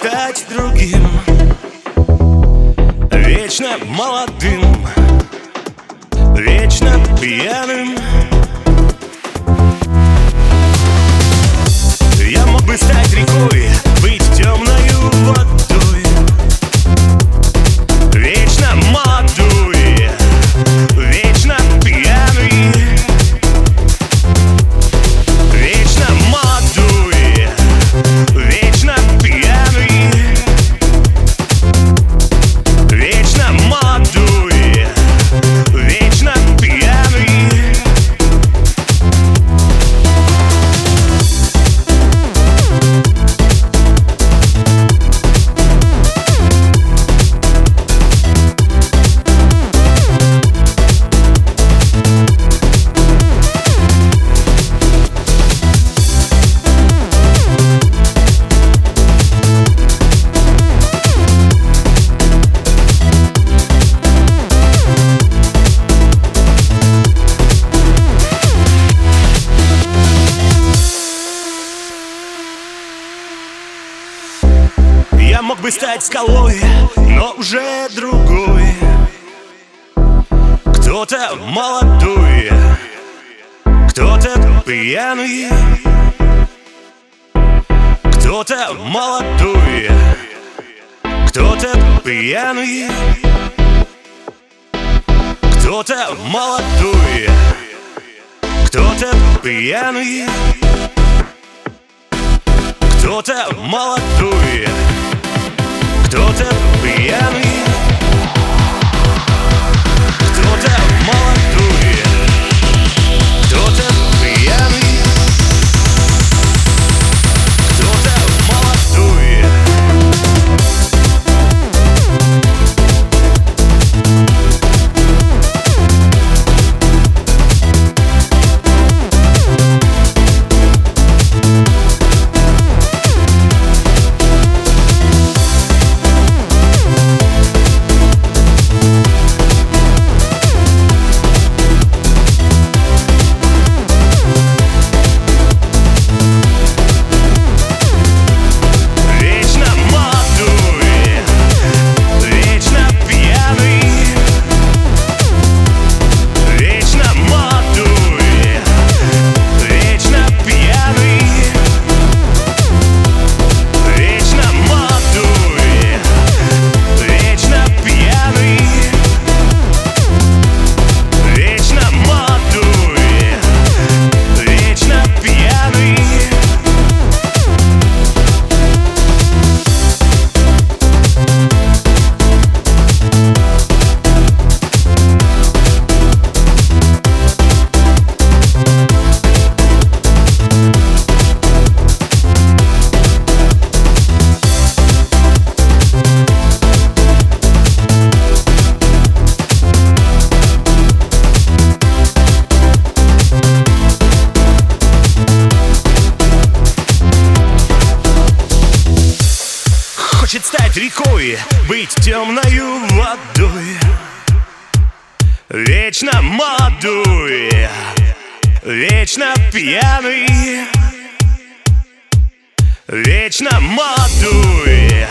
стать другим. Вечно молодым, вечно пьяным стать скалой, но уже другой. Кто-то молодой, кто-то пьяный. Кто-то молодой, кто-то пьяный. Кто-то молодой, кто-то пьяный. Кто-то молодой кто-то пьяный стать рекой, быть темною водой. Вечно молодой, вечно пьяный. Вечно молодой,